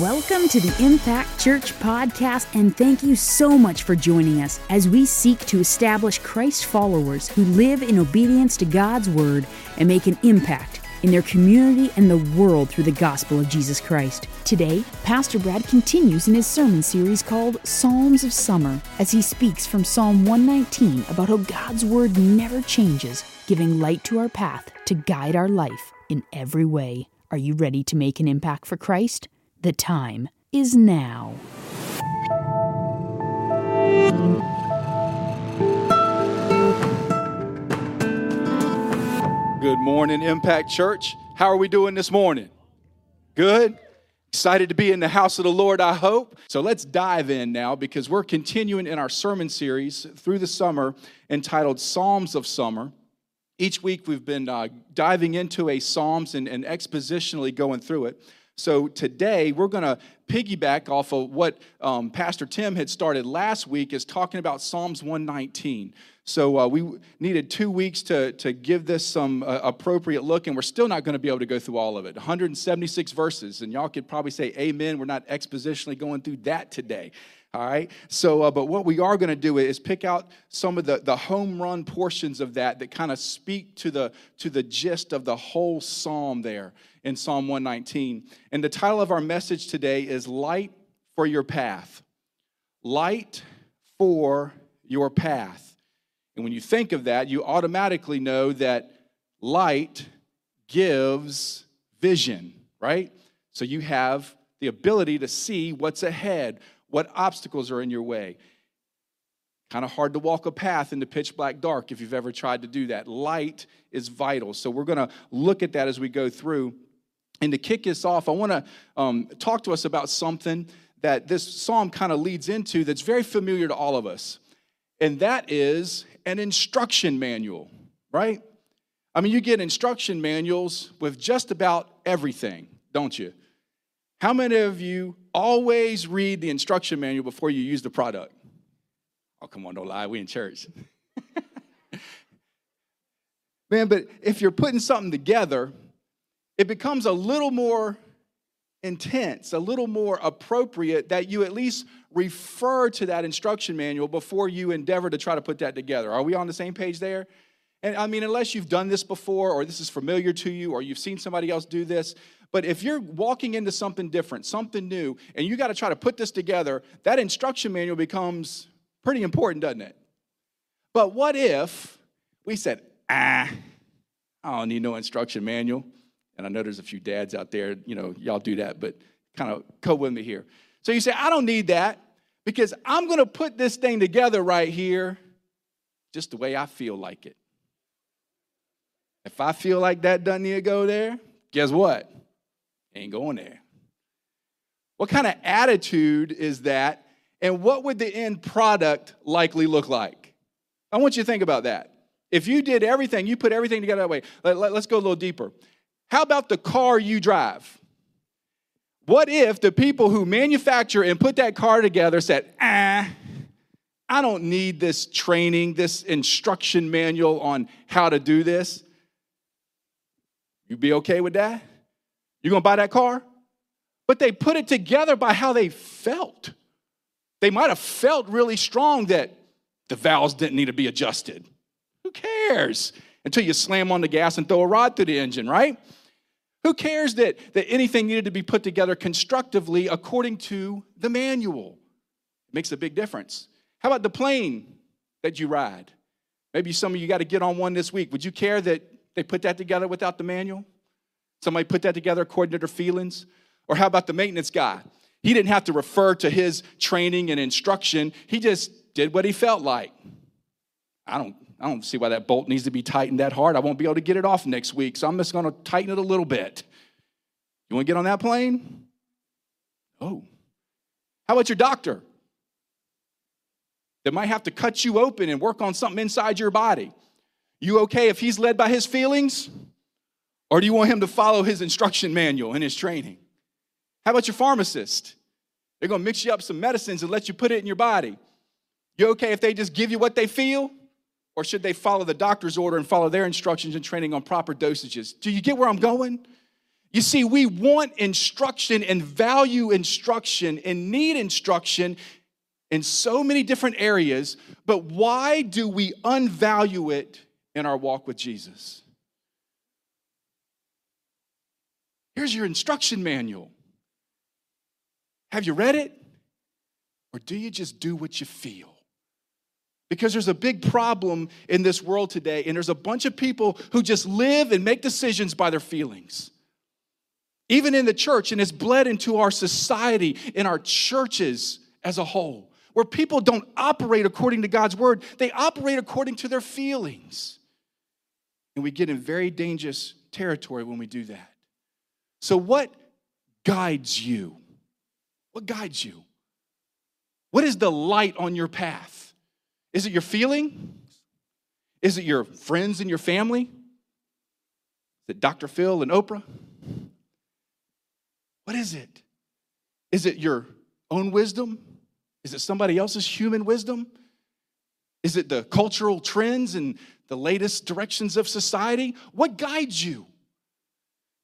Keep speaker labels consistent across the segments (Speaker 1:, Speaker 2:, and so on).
Speaker 1: Welcome to the Impact Church podcast, and thank you so much for joining us as we seek to establish Christ followers who live in obedience to God's word and make an impact in their community and the world through the gospel of Jesus Christ. Today, Pastor Brad continues in his sermon series called Psalms of Summer as he speaks from Psalm 119 about how God's word never changes, giving light to our path to guide our life in every way. Are you ready to make an impact for Christ? The time is now.
Speaker 2: Good morning, Impact Church. How are we doing this morning? Good? Excited to be in the house of the Lord, I hope. So let's dive in now because we're continuing in our sermon series through the summer entitled Psalms of Summer. Each week we've been uh, diving into a Psalms and, and expositionally going through it. So today we're going to piggyback off of what um, Pastor Tim had started last week, is talking about Psalms 119. So uh, we needed two weeks to, to give this some uh, appropriate look, and we're still not going to be able to go through all of it. 176 verses, and y'all could probably say amen. We're not expositionally going through that today. All right. So, uh, but what we are going to do is pick out some of the, the home run portions of that that kind of speak to the to the gist of the whole psalm there in Psalm 119. And the title of our message today is Light for Your Path. Light for Your Path. And when you think of that, you automatically know that light gives vision, right? So you have the ability to see what's ahead what obstacles are in your way. Kind of hard to walk a path in the pitch black dark if you've ever tried to do that. Light is vital. So we're going to look at that as we go through. And to kick us off, I want to um, talk to us about something that this psalm kind of leads into that's very familiar to all of us. And that is an instruction manual, right? I mean, you get instruction manuals with just about everything, don't you? How many of you always read the instruction manual before you use the product? Oh, come on, don't lie. We in church. Man, but if you're putting something together, it becomes a little more intense, a little more appropriate that you at least refer to that instruction manual before you endeavor to try to put that together. Are we on the same page there? And I mean, unless you've done this before, or this is familiar to you, or you've seen somebody else do this, but if you're walking into something different, something new, and you got to try to put this together, that instruction manual becomes pretty important, doesn't it? But what if we said, ah, I don't need no instruction manual? And I know there's a few dads out there, you know, y'all do that, but kind of co with me here. So you say, I don't need that because I'm going to put this thing together right here just the way I feel like it. If I feel like that doesn't need to go there, guess what? Ain't going there. What kind of attitude is that? And what would the end product likely look like? I want you to think about that. If you did everything, you put everything together that way. Let, us let, go a little deeper. How about the car you drive? What if the people who manufacture and put that car together said, ah, I don't need this training, this instruction manual on how to do this? You be okay with that? You gonna buy that car? But they put it together by how they felt. They might have felt really strong that the valves didn't need to be adjusted. Who cares? Until you slam on the gas and throw a rod through the engine, right? Who cares that, that anything needed to be put together constructively according to the manual? It makes a big difference. How about the plane that you ride? Maybe some of you got to get on one this week. Would you care that they put that together without the manual? Somebody put that together according to their feelings? Or how about the maintenance guy? He didn't have to refer to his training and instruction. He just did what he felt like. I don't, I don't see why that bolt needs to be tightened that hard. I won't be able to get it off next week, so I'm just going to tighten it a little bit. You want to get on that plane? Oh. How about your doctor? That might have to cut you open and work on something inside your body. You okay if he's led by his feelings? Or do you want him to follow his instruction manual and his training? How about your pharmacist? They're to mix you up some medicines and let you put it in your body. You okay if they just give you what they feel? Or should they follow the doctor's order and follow their instructions and training on proper dosages? Do you get where I'm going? You see, we want instruction and value instruction and need instruction in so many different areas, but why do we unvalue it in our walk with Jesus? Here's your instruction manual. Have you read it? Or do you just do what you feel? Because there's a big problem in this world today, and there's a bunch of people who just live and make decisions by their feelings. Even in the church, and it's bled into our society, in our churches as a whole, where people don't operate according to God's word, they operate according to their feelings. And we get in very dangerous territory when we do that. So, what guides you? What guides you? What is the light on your path? Is it your feeling? Is it your friends and your family? Is it Dr. Phil and Oprah? What is it? Is it your own wisdom? Is it somebody else's human wisdom? Is it the cultural trends and the latest directions of society? What guides you?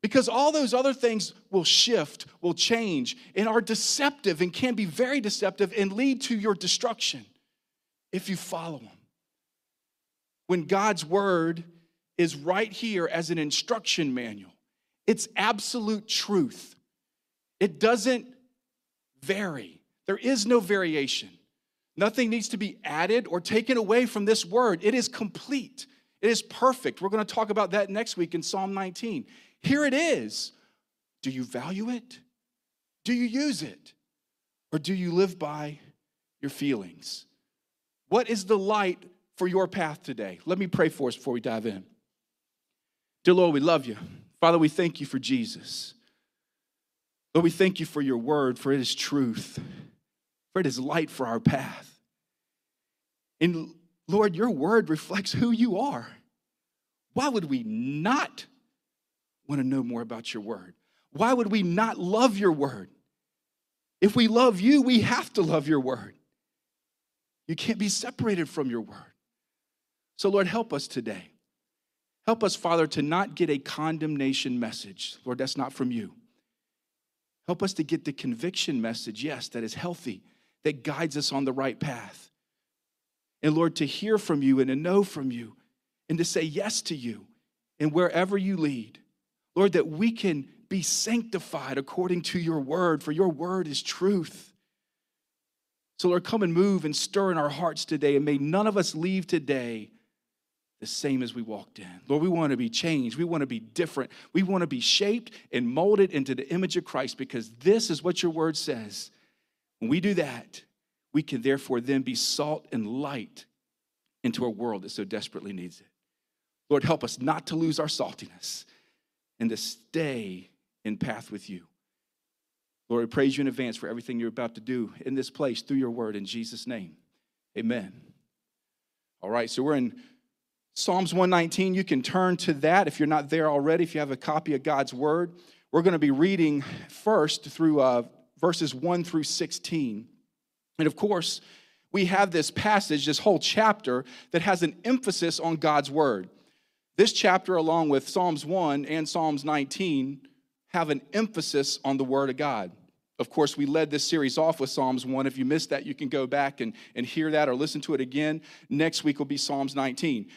Speaker 2: Because all those other things will shift, will change, and are deceptive and can be very deceptive and lead to your destruction if you follow them. When God's word is right here as an instruction manual, it's absolute truth. It doesn't vary, there is no variation. Nothing needs to be added or taken away from this word. It is complete. It is perfect. We're going to talk about that next week in Psalm 19. Here it is. Do you value it? Do you use it? Or do you live by your feelings? What is the light for your path today? Let me pray for us before we dive in. Dear Lord, we love you. Father, we thank you for Jesus. Lord, we thank you for your word, for it is truth, for it is light for our path. And Lord, your word reflects who you are. Why would we not want to know more about your word? Why would we not love your word? If we love you, we have to love your word. You can't be separated from your word. So, Lord, help us today. Help us, Father, to not get a condemnation message. Lord, that's not from you. Help us to get the conviction message, yes, that is healthy, that guides us on the right path. And Lord, to hear from you and to know from you and to say yes to you and wherever you lead. Lord, that we can be sanctified according to your word, for your word is truth. So, Lord, come and move and stir in our hearts today, and may none of us leave today the same as we walked in. Lord, we want to be changed. We want to be different. We want to be shaped and molded into the image of Christ because this is what your word says. When we do that, we can therefore then be salt and light into a world that so desperately needs it. Lord, help us not to lose our saltiness and to stay in path with you. Lord, we praise you in advance for everything you're about to do in this place through your word in Jesus' name. Amen. All right, so we're in Psalms 119. You can turn to that if you're not there already, if you have a copy of God's word. We're going to be reading first through uh, verses 1 through 16. And of course, we have this passage, this whole chapter, that has an emphasis on God's word. This chapter, along with Psalms 1 and Psalms 19, have an emphasis on the Word of God. Of course, we led this series off with Psalms 1. If you missed that, you can go back and, and hear that or listen to it again. Next week will be Psalms 19.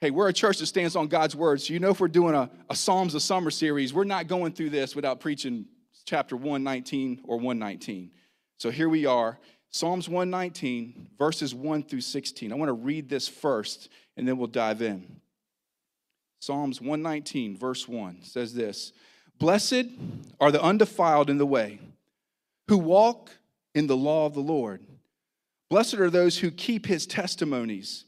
Speaker 2: Hey, we're a church that stands on God's Word, so you know if we're doing a, a Psalms of Summer series, we're not going through this without preaching chapter 119 or 119. So here we are, Psalms 119, verses 1 through 16. I want to read this first, and then we'll dive in. Psalms 119, verse 1 says this Blessed are the undefiled in the way, who walk in the law of the Lord. Blessed are those who keep his testimonies,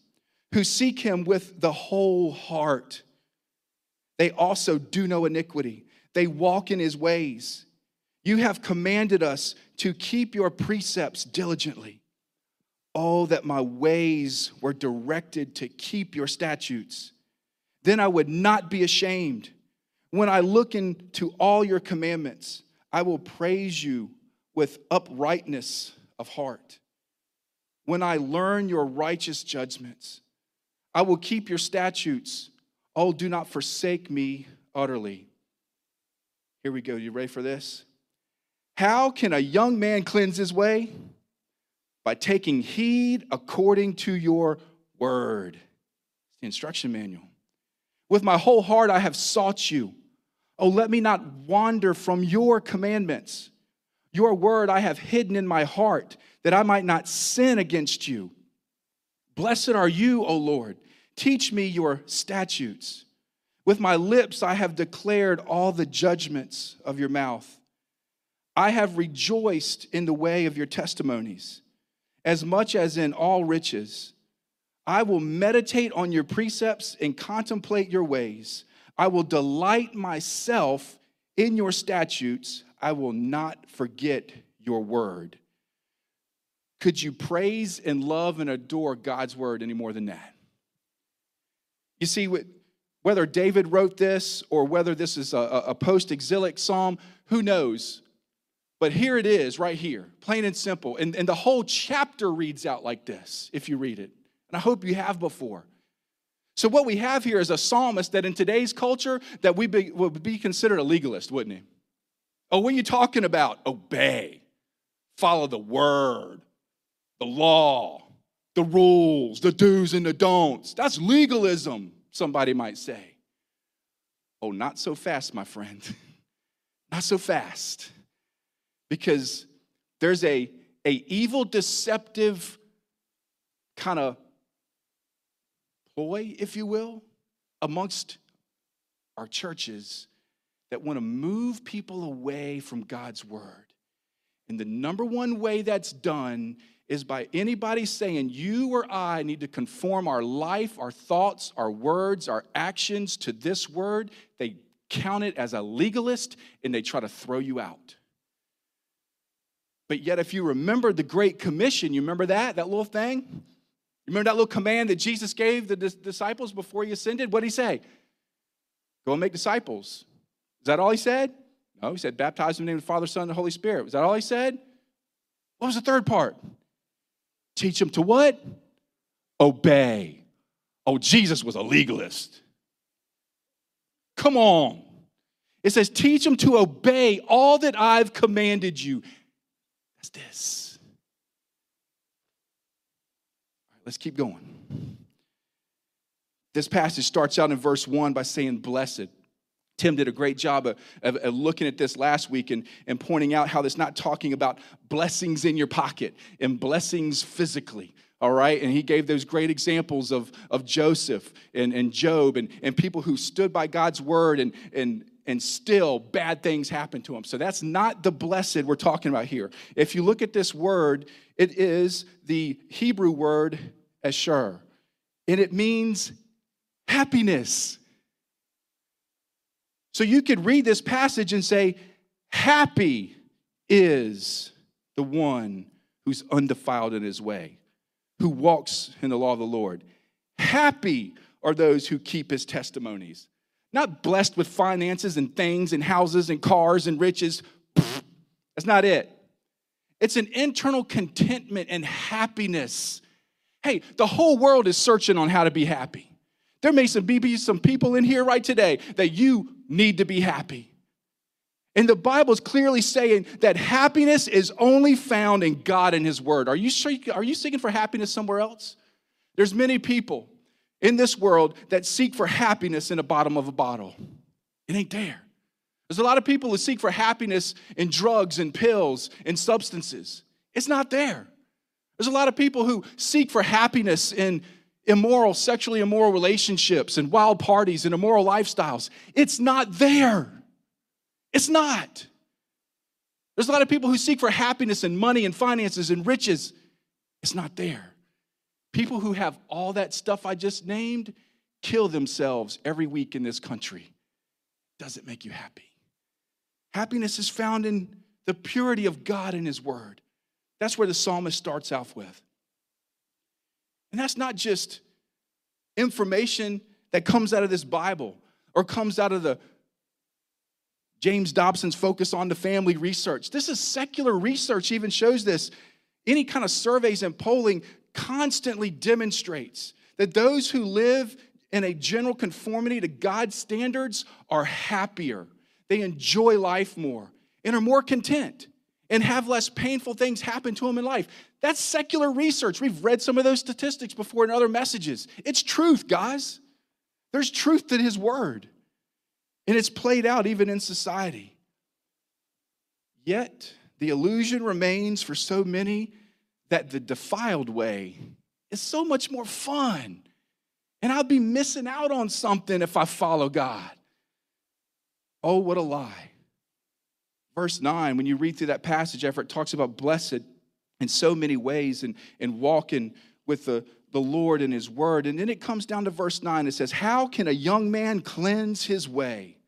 Speaker 2: who seek him with the whole heart. They also do no iniquity, they walk in his ways. You have commanded us to keep your precepts diligently. Oh, that my ways were directed to keep your statutes. Then I would not be ashamed. When I look into all your commandments, I will praise you with uprightness of heart. When I learn your righteous judgments, I will keep your statutes. Oh, do not forsake me utterly. Here we go. You ready for this? How can a young man cleanse his way? By taking heed according to your word. It's the instruction manual. With my whole heart I have sought you. Oh, let me not wander from your commandments. Your word I have hidden in my heart that I might not sin against you. Blessed are you, O Lord. Teach me your statutes. With my lips I have declared all the judgments of your mouth. I have rejoiced in the way of your testimonies, as much as in all riches. I will meditate on your precepts and contemplate your ways. I will delight myself in your statutes. I will not forget your word. Could you praise and love and adore God's word any more than that? You see, whether David wrote this or whether this is a, a post exilic psalm, who knows? But here it is, right here, plain and simple. And, and the whole chapter reads out like this, if you read it. And I hope you have before. So what we have here is a psalmist that in today's culture that we be, would be considered a legalist, wouldn't he? Oh, what are you talking about? Obey, follow the word, the law, the rules, the do's and the don'ts. That's legalism, somebody might say. Oh, not so fast, my friend. not so fast. Because there's a, a evil, deceptive kind of ploy, if you will, amongst our churches that want to move people away from God's word. And the number one way that's done is by anybody saying you or I need to conform our life, our thoughts, our words, our actions to this word. They count it as a legalist and they try to throw you out. But yet, if you remember the Great Commission, you remember that, that little thing? Remember that little command that Jesus gave the disciples before he ascended? What did he say? Go and make disciples. Is that all he said? No, he said, baptize them in the name of the Father, Son, and the Holy Spirit. Was that all he said? What was the third part? Teach them to what? Obey. Oh, Jesus was a legalist. Come on. It says, teach them to obey all that I've commanded you. That's this. All right, let's keep going. This passage starts out in verse 1 by saying, Blessed. Tim did a great job of, of, of, looking at this last week and, and pointing out how it's not talking about blessings in your pocket and blessings physically. All right, and he gave those great examples of, of Joseph and, and Job and, and people who stood by God's word and, and, and still bad things happen to them. So that's not the blessed we're talking about here. If you look at this word, it is the Hebrew word asher, and it means happiness. So you could read this passage and say, Happy is the one who's undefiled in his way, who walks in the law of the Lord. Happy are those who keep his testimonies. Not blessed with finances and things and houses and cars and riches. That's not it. It's an internal contentment and happiness. Hey, the whole world is searching on how to be happy. There may some be some people in here right today that you need to be happy. And the Bible is clearly saying that happiness is only found in God and His Word. Are you, are you seeking for happiness somewhere else? There's many people in this world that seek for happiness in the bottom of a bottle. It ain't there. There's a lot of people who seek for happiness in drugs and pills and substances. It's not there. There's a lot of people who seek for happiness in immoral, sexually immoral relationships and wild parties and immoral lifestyles. It's not there. It's not. There's a lot of people who seek for happiness in money and finances and riches. It's not there. People who have all that stuff I just named kill themselves every week in this country. Does it make you happy? Happiness is found in the purity of God and His Word. That's where the psalmist starts off with. And that's not just information that comes out of this Bible or comes out of the James Dobson's focus on the family research. This is secular research, even shows this. Any kind of surveys and polling constantly demonstrates that those who live in a general conformity to God's standards are happier. they enjoy life more and are more content and have less painful things happen to them in life. That's secular research. We've read some of those statistics before in other messages. It's truth, guys. There's truth to his word. And it's played out even in society. Yet, the illusion remains for so many that the defiled way is so much more fun. And I'll be missing out on something if I follow God. Oh, what a lie. Verse 9, when you read through that passage after it talks about blessed in so many ways and, and walking with the, the Lord and His Word. And then it comes down to verse 9. It says, How can a young man cleanse his way?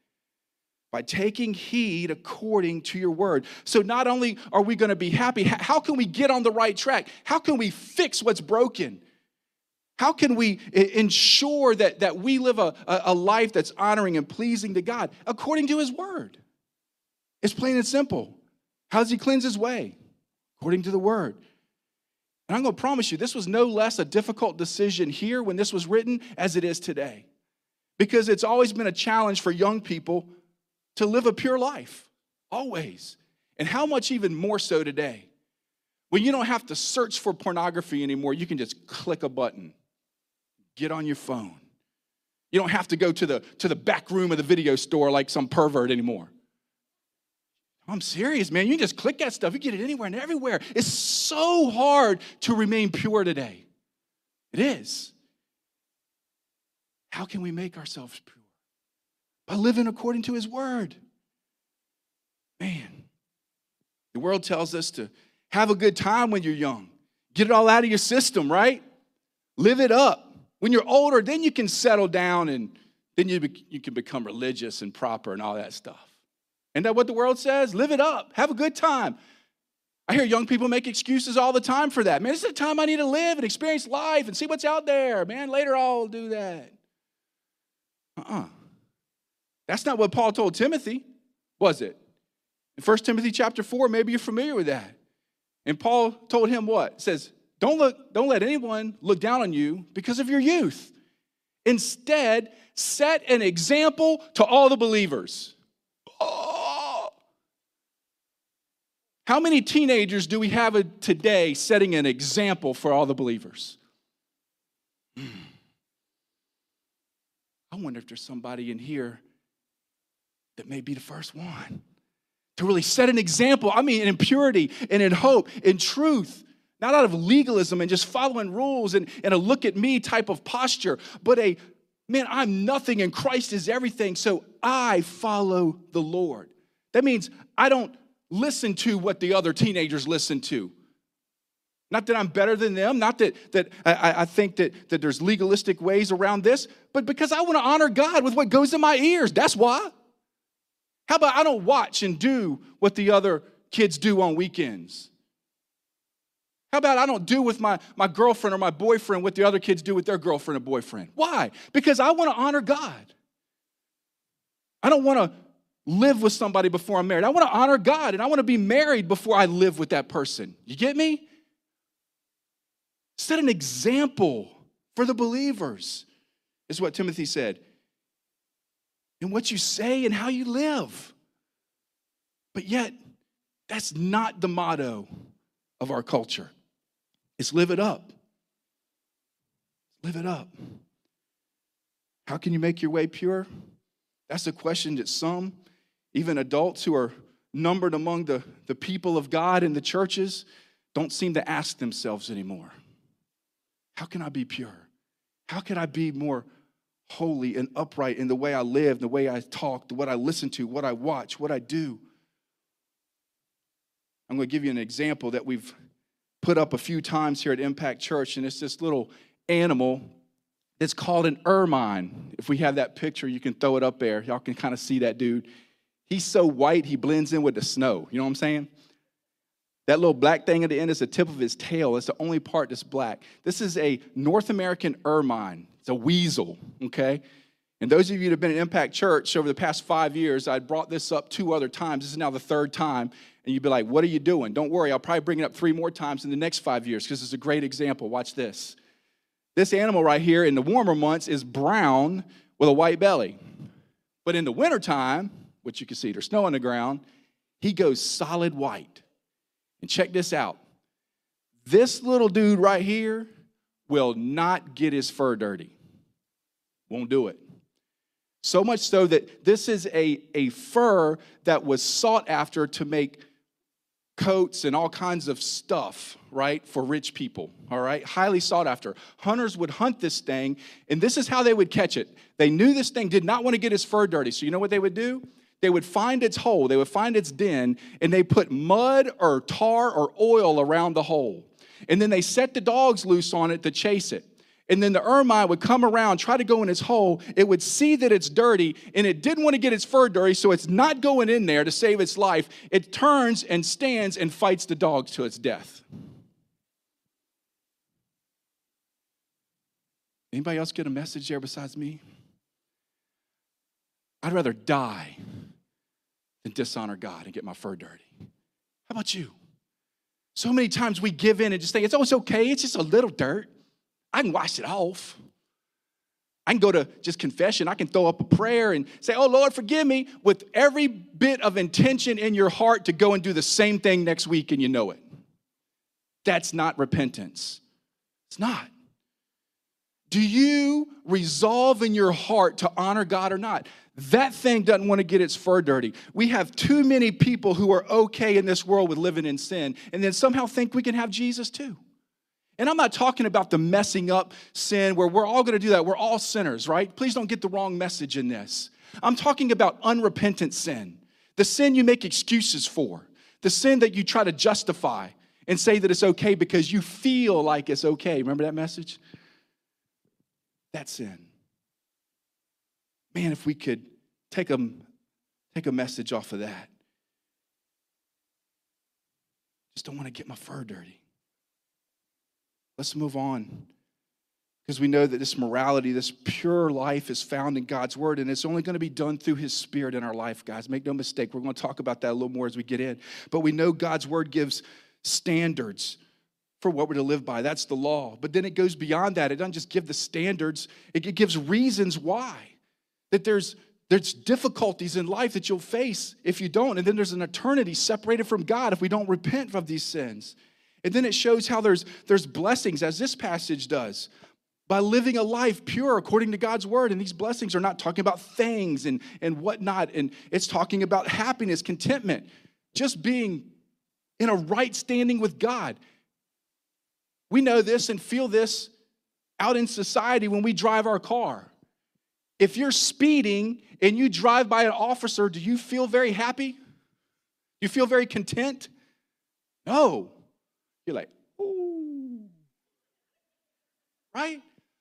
Speaker 2: By taking heed according to your word. So, not only are we going to be happy, how can we get on the right track? How can we fix what's broken? How can we ensure that, that we live a, a life that's honoring and pleasing to God? According to His Word. It's plain and simple. How does He cleanse His way? According to the Word. And I'm going to promise you, this was no less a difficult decision here when this was written as it is today. Because it's always been a challenge for young people to live a pure life, always. And how much even more so today? When you don't have to search for pornography anymore, you can just click a button, get on your phone. You don't have to go to the, to the back room of the video store like some pervert anymore. I'm serious, man. You just click that stuff, you get it anywhere and everywhere. It's so hard to remain pure today. It is. How can we make ourselves pure? By living according to His Word. Man, the world tells us to have a good time when you're young, get it all out of your system, right? Live it up. When you're older, then you can settle down and then you, be, you can become religious and proper and all that stuff. Isn't that what the world says? Live it up. Have a good time. I hear young people make excuses all the time for that. Man, this is the time I need to live and experience life and see what's out there. Man, later I'll do that. Uh-uh. That's not what Paul told Timothy, was it? In 1 Timothy chapter 4, maybe you're familiar with that. And Paul told him what? It says, don't, look, don't let anyone look down on you because of your youth. Instead, set an example to all the believers. Oh. How many teenagers do we have today setting an example for all the believers? Hmm. I wonder if there's somebody in here that may be the first one to really set an example. I mean, in purity and in hope, in truth, not out of legalism and just following rules and, and a look at me type of posture, but a man, I'm nothing and Christ is everything, so I follow the Lord. That means I don't listen to what the other teenagers listen to. Not that I'm better than them, not that, that I, I think that, that there's legalistic ways around this, but because I want to honor God with what goes in my ears. That's why. How about I don't watch and do what the other kids do on weekends? How about I don't do with my, my girlfriend or my boyfriend what the other kids do with their girlfriend or boyfriend? Why? Because I want to honor God. I don't want to live with somebody before I'm married. I want to honor God and I want to be married before I live with that person. You get me? Set an example for the believers, is what Timothy said in what you say and how you live. But yet, that's not the motto of our culture. It's live it up. Live it up. How can you make your way pure? That's a question that some, even adults who are numbered among the, the people of God in the churches, don't seem to ask themselves anymore. How can I be pure? How can I be more holy and upright in the way I live, the way I talk, what I listen to, what I watch, what I do. I'm going to give you an example that we've put up a few times here at Impact Church, and it's this little animal that's called an ermine. If we have that picture, you can throw it up there. Y'all can kind of see that dude. He's so white, he blends in with the snow. You know what I'm saying? That little black thing at the end is the tip of his tail. It's the only part that's black. This is a North American ermine. It's a weasel, okay? And those of you that have been at Impact Church over the past five years, I brought this up two other times. This is now the third time. And you'd be like, what are you doing? Don't worry, I'll probably bring it up three more times in the next five years because it's a great example. Watch this. This animal right here in the warmer months is brown with a white belly. But in the wintertime, which you can see there's snow on the ground, he goes solid white. And check this out this little dude right here will not get his fur dirty, won't do it. So much so that this is a, a fur that was sought after to make coats and all kinds of stuff, right, for rich people, all right? Highly sought after. Hunters would hunt this thing, and this is how they would catch it. They knew this thing did not want to get his fur dirty, so you know what they would do? They would find its hole, they would find its den, and they put mud or tar or oil around the hole. And then they set the dogs loose on it to chase it. And then the ermine would come around, try to go in its hole. It would see that it's dirty, and it didn't want to get its fur dirty, so it's not going in there to save its life. It turns and stands and fights the dogs to its death. Anybody else get a message there besides me? I'd rather die than dishonor God and get my fur dirty. How about you? So many times we give in and just think, it's, oh, it's okay. It's just a little dirt. I can wash it off. I can go to just confession. I can throw up a prayer and say, Oh, Lord, forgive me, with every bit of intention in your heart to go and do the same thing next week and you know it. That's not repentance. It's not. Do you resolve in your heart to honor God or not? That thing doesn't want to get its fur dirty. We have too many people who are okay in this world with living in sin and then somehow think we can have Jesus too. And I'm not talking about the messing up sin where we're all going to do that. We're all sinners, right? Please don't get the wrong message in this. I'm talking about unrepentant sin, the sin you make excuses for, the sin that you try to justify and say that it's okay because you feel like it's okay. Remember that message? That sin man, if we could take a, take a message off of that. Just don't want to get my fur dirty. Let's move on. Because we know that this morality, this pure life is found in God's word, and it's only going to be done through his spirit in our life, guys. Make no mistake. We're going to talk about that a little more as we get in. But we know God's word gives standards for what we're to live by. That's the law. But then it goes beyond that. It doesn't just give the standards, it gives reasons why that there's there's difficulties in life that you'll face if you don't. And then there's an eternity separated from god if we don't repent of these sins. And then it shows how there's there's blessings as this passage does by living a life pure according to god's word. And these blessings are not talking about things and and whatnot. And it's talking about happiness contentment just being in a right standing with god. We know this and feel this out in society when we drive our car if you're speeding and you drive by an officer, do you feel very happy? You feel very content? No. You're like, ooh. Right?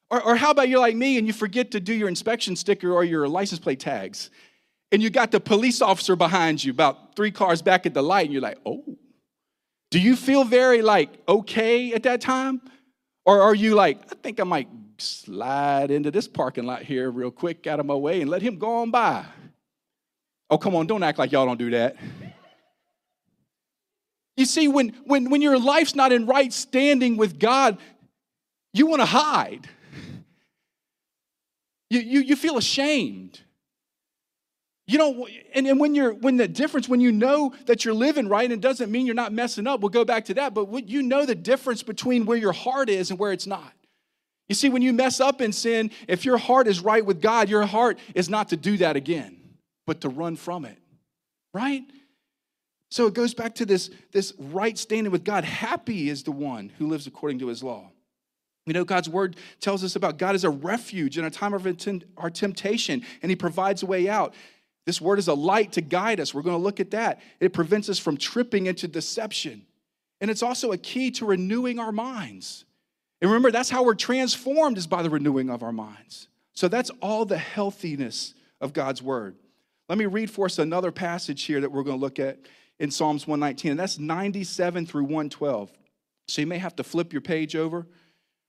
Speaker 2: Or, or how about you're like me and you forget to do your inspection sticker or your license plate tags? And you got the police officer behind you, about three cars back at the light, and you're like, oh. Do you feel very like okay at that time? Or are you like, I think I might slide into this parking lot here real quick out of my way and let him go on by. Oh, come on, don't act like y'all don't do that. You see, when, when, when your life's not in right standing with God, you want to hide. You, you, you feel ashamed. You know, and, and when you're when the difference, when you know that you're living right, and it doesn't mean you're not messing up, we'll go back to that, but you know the difference between where your heart is and where it's not. You see, when you mess up in sin, if your heart is right with God, your heart is not to do that again, but to run from it, right? So it goes back to this, this right standing with God. Happy is the one who lives according to his law. You know, God's word tells us about God as a refuge in a time of our temptation, and he provides a way out. This word is a light to guide us. We're going to look at that. It prevents us from tripping into deception. And it's also a key to renewing our minds. And remember, that's how we're transformed is by the renewing of our minds. So that's all the healthiness of God's word. Let me read for us another passage here that we're going to look at in Psalms 119, and that's 97 through 112. So you may have to flip your page over.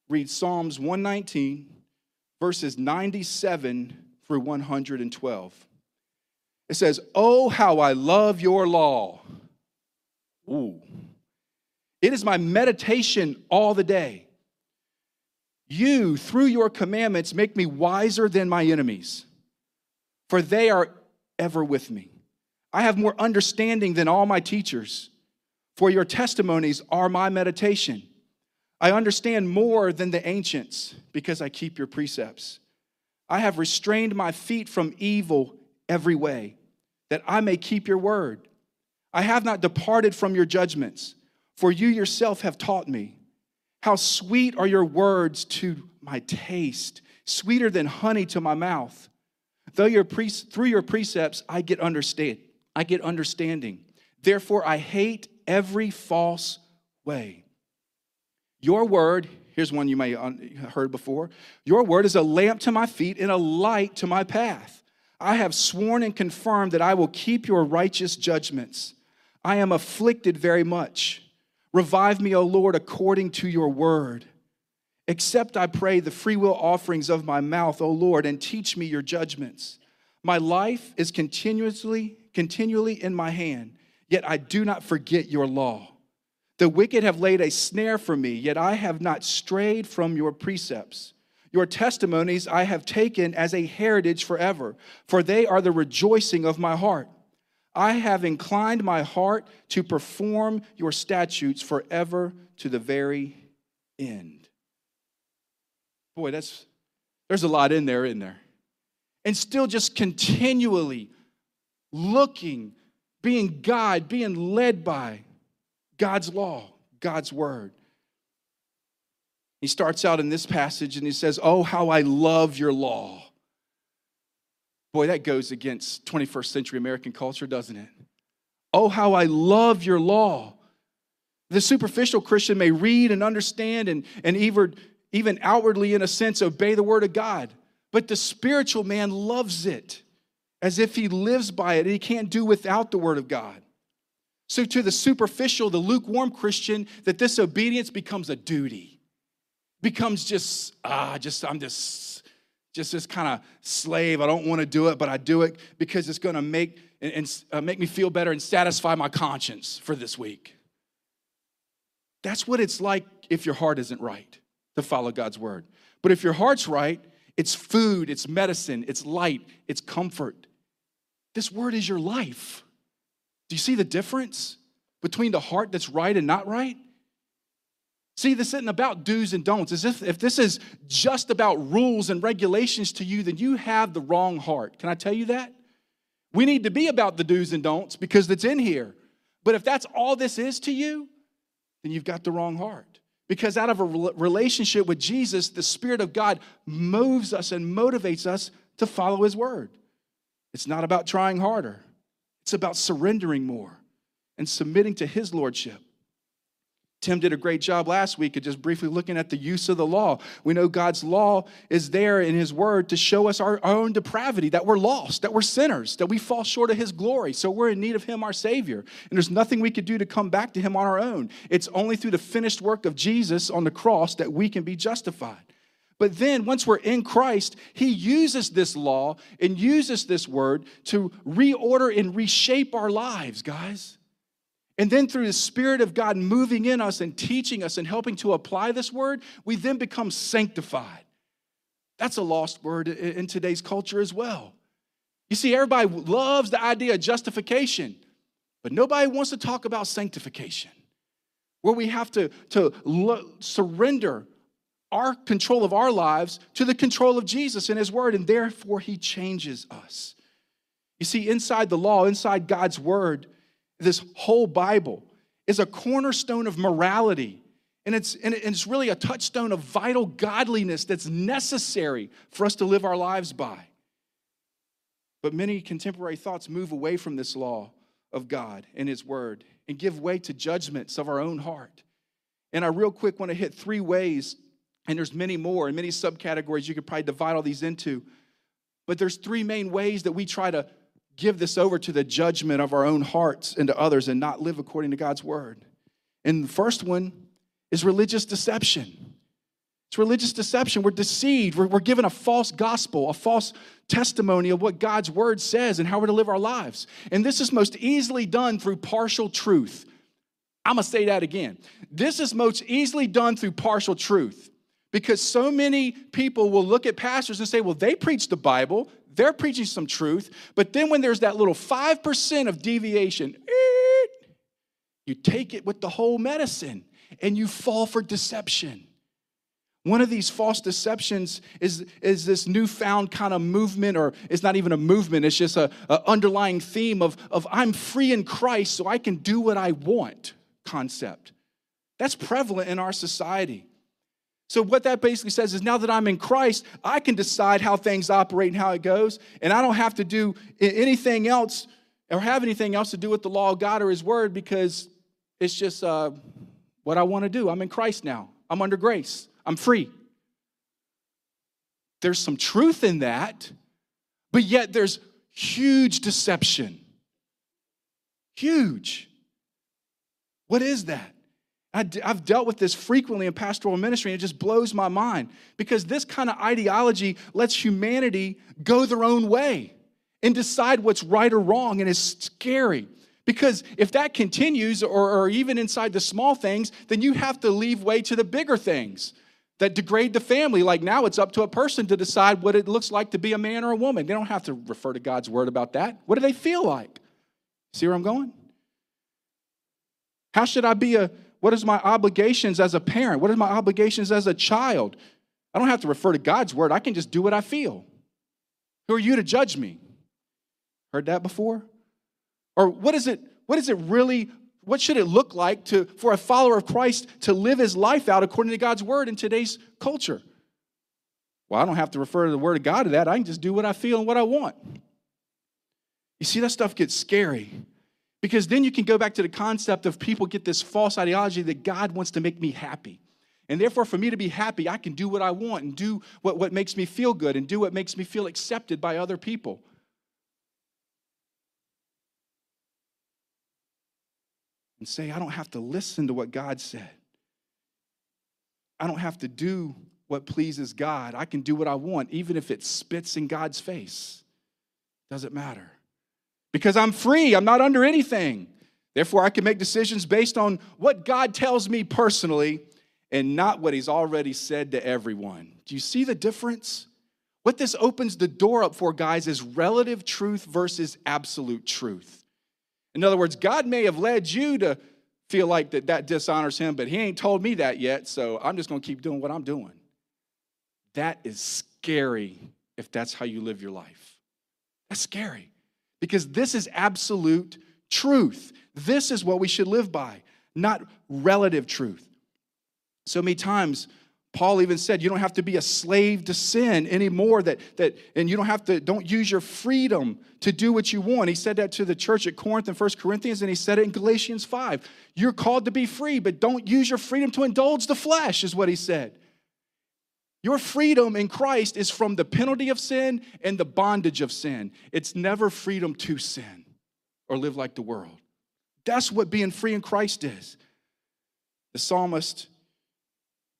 Speaker 2: Read Psalms 119, verses 97 through 112. It says, Oh, how I love your law. Ooh. It is my meditation all the day. You, through your commandments, make me wiser than my enemies, for they are ever with me. I have more understanding than all my teachers, for your testimonies are my meditation. I understand more than the ancients because I keep your precepts. I have restrained my feet from evil every way, that I may keep your word. I have not departed from your judgments, for you yourself have taught me. How sweet are your words to my taste, sweeter than honey to my mouth. Though your pre- through your precepts I get understand, I get understanding. Therefore I hate every false way. Your word, here's one you may have heard before. Your word is a lamp to my feet and a light to my path. I have sworn and confirmed that I will keep your righteous judgments. I am afflicted very much. Revive me, O Lord, according to your word. Accept, I pray, the freewill offerings of my mouth, O Lord, and teach me your judgments. My life is continuously, continually in my hand, yet I do not forget your law. The wicked have laid a snare for me, yet I have not strayed from your precepts. Your testimonies I have taken as a heritage forever, for they are the rejoicing of my heart. I have inclined my heart to perform your statutes forever to the very end. Boy, that's there's a lot in there, in there. And still just continually looking, being God, being led by God's law, God's word. He starts out in this passage and he says, Oh, how I love your law. Boy, that goes against 21st century American culture, doesn't it? Oh, how I love your law. The superficial Christian may read and understand and, and even, even outwardly, in a sense, obey the word of God. But the spiritual man loves it as if he lives by it and he can't do without the word of God. So, to the superficial, the lukewarm Christian, that this obedience becomes a duty, becomes just, ah, just, I'm just, just this kind of slave. I don't want to do it, but I do it because it's going to make, and, and uh, make me feel better and satisfy my conscience for this week. That's what it's like if your heart isn't right to follow God's word. But if your heart's right, it's food, it's medicine, it's light, it's comfort. This word is your life. Do you see the difference between the heart that's right and not right? See, this isn't about do's and don'ts. As if, if this is just about rules and regulations to you, then you have the wrong heart. Can I tell you that? We need to be about the do's and don'ts because it's in here. But if that's all this is to you, then you've got the wrong heart. Because out of a relationship with Jesus, the Spirit of God moves us and motivates us to follow His word. It's not about trying harder, it's about surrendering more and submitting to His Lordship. Tim did a great job last week of just briefly looking at the use of the law. We know God's law is there in His Word to show us our, own depravity, that we're lost, that we're sinners, that we fall short of His glory. So we're in need of Him, our Savior. And there's nothing we could do to come back to Him on our own. It's only through the finished work of Jesus on the cross that we can be justified. But then, once we're in Christ, He uses this law and uses this word to reorder and reshape our lives, guys. And then through the Spirit of God moving in us and teaching us and helping to apply this word, we then become sanctified. That's a lost word in today's culture as well. You see, everybody loves the idea of justification, but nobody wants to talk about sanctification, where we have to, to lo- surrender our control of our lives to the control of Jesus and His Word, and therefore He changes us. You see, inside the law, inside God's Word, this whole Bible is a cornerstone of morality. And it's, and it's really a touchstone of vital godliness that's necessary for us to live our lives by. But many contemporary thoughts move away from this law of God and His Word and give way to judgments of our own heart. And I real quick want to hit three ways, and there's many more and many subcategories you could probably divide all these into. But there's three main ways that we try to give this over to the judgment of our own hearts and to others and not live according to God's word. And the first one is religious deception. It's religious deception. We're deceived. We're, we're given a false gospel, a false testimony of what God's word says and how we're to live our lives. And this is most easily done through partial truth. I'm going to say that again. This is most easily done through partial truth because so many people will look at pastors and say, well, they preach the Bible, They're preaching some truth, but then when there's that little 5% of deviation, you take it with the whole medicine and you fall for deception. One of these false deceptions is, is this newfound kind of movement, or it's not even a movement, it's just a, a underlying theme of, of I'm free in Christ, so I can do what I want concept. That's prevalent in our society. So, what that basically says is now that I'm in Christ, I can decide how things operate and how it goes, and I don't have to do anything else or have anything else to do with the law of God or His Word because it's just uh, what I want to do. I'm in Christ now, I'm under grace. I'm free. There's some truth in that, but yet there's huge deception. Huge. What is that? I've dealt with this frequently in pastoral ministry, and it just blows my mind because this kind of ideology lets humanity go their own way and decide what's right or wrong, and it's scary. Because if that continues, or, or even inside the small things, then you have to leave way to the bigger things that degrade the family. Like now it's up to a person to decide what it looks like to be a man or a woman. They don't have to refer to God's word about that. What do they feel like? See where I'm going? How should I be a, what is my obligations as a parent? What are my obligations as a child? I don't have to refer to God's word. I can just do what I feel. Who are you to judge me? Heard that before? Or what is it, what is it really what should it look like to, for a follower of Christ to live his life out according to God's word in today's culture? Well, I don't have to refer to the word of God to that. I can just do what I feel and what I want. You see, that stuff gets scary because then you can go back to the concept of people get this false ideology that God wants to make me happy. And therefore, for me to be happy, I can do what I want and do what, what makes me feel good and do what makes me feel accepted by other people. and say, I don't have to listen to what God said. I don't have to do what pleases God. I can do what I want, even if it spits in God's face. Doesn't matter. Because I'm free, I'm not under anything. Therefore, I can make decisions based on what God tells me personally and not what He's already said to everyone. Do you see the difference? What this opens the door up for, guys, is relative truth versus absolute truth. In other words, God may have led you to feel like that, that dishonors him, but he ain't told me that yet, so I'm just going to keep doing what I'm doing. That is scary if that's how you live your life. That's scary because this is absolute truth. This is what we should live by, not relative truth. So many times, Paul even said you don't have to be a slave to sin anymore that, that and you don't have to don't use your freedom to do what you want. He said that to the church at Corinth in 1 Corinthians and he said it in Galatians 5. You're called to be free, but don't use your freedom to indulge the flesh is what he said. Your freedom in Christ is from the penalty of sin and the bondage of sin. It's never freedom to sin or live like the world. That's what being free in Christ is. The psalmist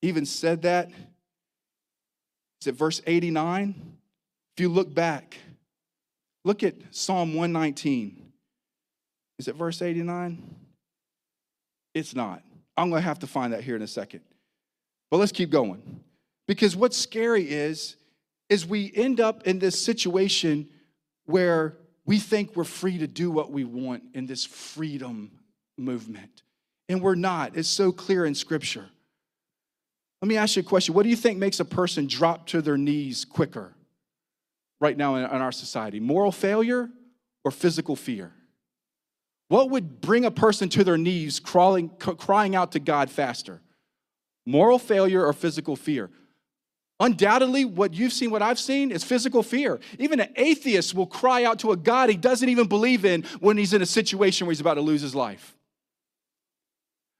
Speaker 2: even said that. Is it verse 89? If you look back, look at Psalm 119. Is it verse 89? It's not. I'm going to have to find that here in a second. But let's keep going. Because what's scary is is we end up in this situation where we think we're free to do what we want in this freedom movement. And we're not. It's so clear in scripture. Let me ask you a question. What do you think makes a person drop to their knees quicker right now in, our society? Moral failure or physical fear? What would bring a person to their knees crawling, crying out to God faster? Moral failure or physical fear? Undoubtedly, what you've seen, what I've seen, is physical fear. Even an atheist will cry out to a God he doesn't even believe in when he's in a situation where he's about to lose his life.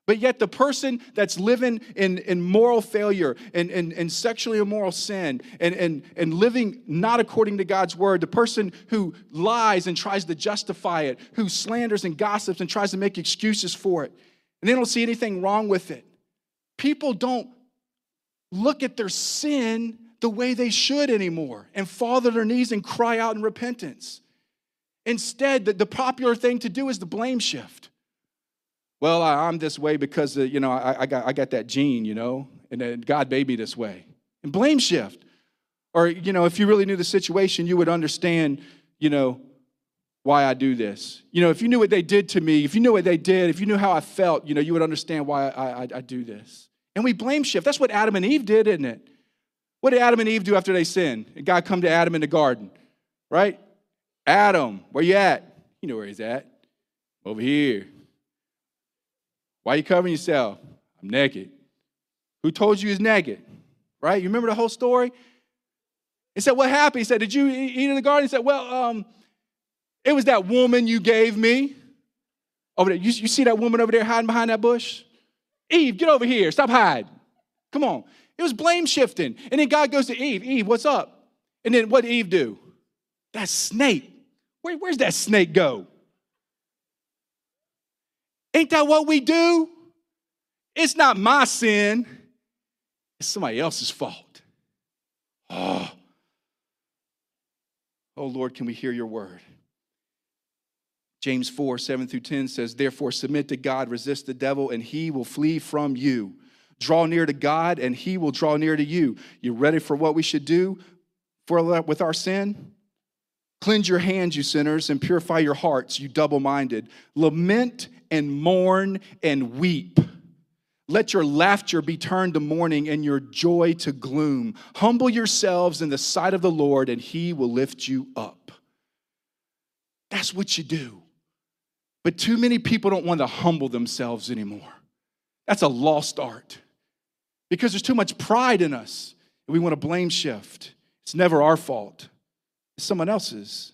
Speaker 2: But yet, the person that's living in, in moral failure and, and, and sexually immoral sin and, and, and living not according to God's word, the person who lies and tries to justify it, who slanders and gossips and tries to make excuses for it, and they don't see anything wrong with it. People don't look at their sin the way they should anymore and fall to their knees and cry out in repentance. Instead, the, the popular thing to do is the blame shift well, I, am this way because, uh, you know, I, I, got, I got that gene, you know, and then God made me this way. And blame shift. Or, you know, if you really knew the situation, you would understand, you know, why I do this. You know, if you knew what they did to me, if you knew what they did, if you knew how I felt, you know, you would understand why I, I, I do this. And we blame shift. That's what Adam and Eve did, isn't it? What did Adam and Eve do after they sinned? God come to Adam in the garden, right? Adam, where you at? You know where he's at. Over here. Why are you covering yourself? I'm naked. Who told you he's naked? Right? You remember the whole story? He said, What happened? He said, Did you eat in the garden? He said, Well, um, it was that woman you gave me. Over there. You, you see that woman over there hiding behind that bush? Eve, get over here. Stop hiding. Come on. It was blame shifting. And then God goes to Eve, Eve, what's up? And then what did Eve do? That snake. Where, where's that snake go? Ain't that what we do? It's not my sin, it's somebody else's fault. Oh. oh, Lord, can we hear your word? James 4 7 through 10 says, Therefore, submit to God, resist the devil, and he will flee from you. Draw near to God, and he will draw near to you. You ready for what we should do for, with our sin? Cleanse your hands, you sinners, and purify your hearts, you double minded. Lament and mourn and weep. Let your laughter be turned to mourning and your joy to gloom. Humble yourselves in the sight of the Lord, and he will lift you up. That's what you do. But too many people don't want to humble themselves anymore. That's a lost art because there's too much pride in us. And we want to blame shift. It's never our fault, it's someone else's.